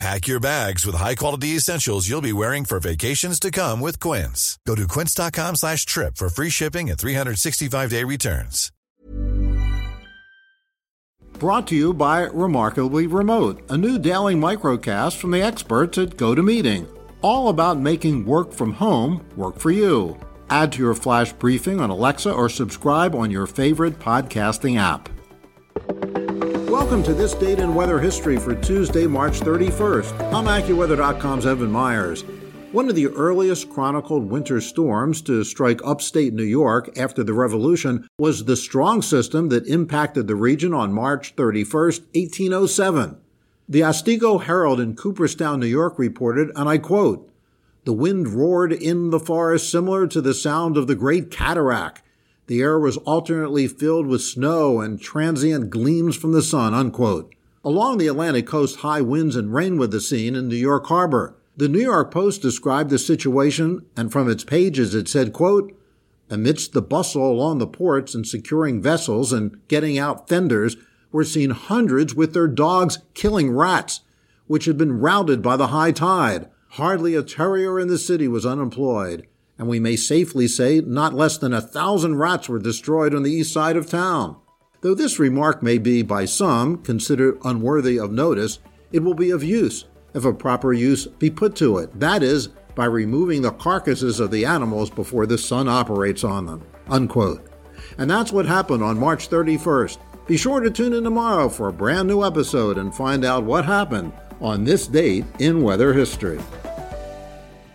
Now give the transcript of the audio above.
Pack your bags with high-quality essentials you'll be wearing for vacations to come with Quince. Go to quince.com slash trip for free shipping and 365-day returns. Brought to you by Remarkably Remote, a new daily microcast from the experts at GoToMeeting. All about making work from home work for you. Add to your flash briefing on Alexa or subscribe on your favorite podcasting app. Welcome to this date in weather history for Tuesday, March 31st. I'm AccuWeather.com's Evan Myers. One of the earliest chronicled winter storms to strike upstate New York after the Revolution was the strong system that impacted the region on March 31, 1807. The Otsego Herald in Cooperstown, New York reported, and I quote, The wind roared in the forest similar to the sound of the great cataract. The air was alternately filled with snow and transient gleams from the sun, unquote. Along the Atlantic coast, high winds and rain were the scene in New York Harbor. The New York Post described the situation, and from its pages it said, quote, Amidst the bustle along the ports and securing vessels and getting out fenders, were seen hundreds with their dogs killing rats, which had been routed by the high tide. Hardly a terrier in the city was unemployed, and we may safely say not less than a thousand rats were destroyed on the east side of town. Though this remark may be by some considered unworthy of notice, it will be of use if a proper use be put to it. That is, by removing the carcasses of the animals before the sun operates on them. Unquote. And that's what happened on March 31st. Be sure to tune in tomorrow for a brand new episode and find out what happened on this date in weather history.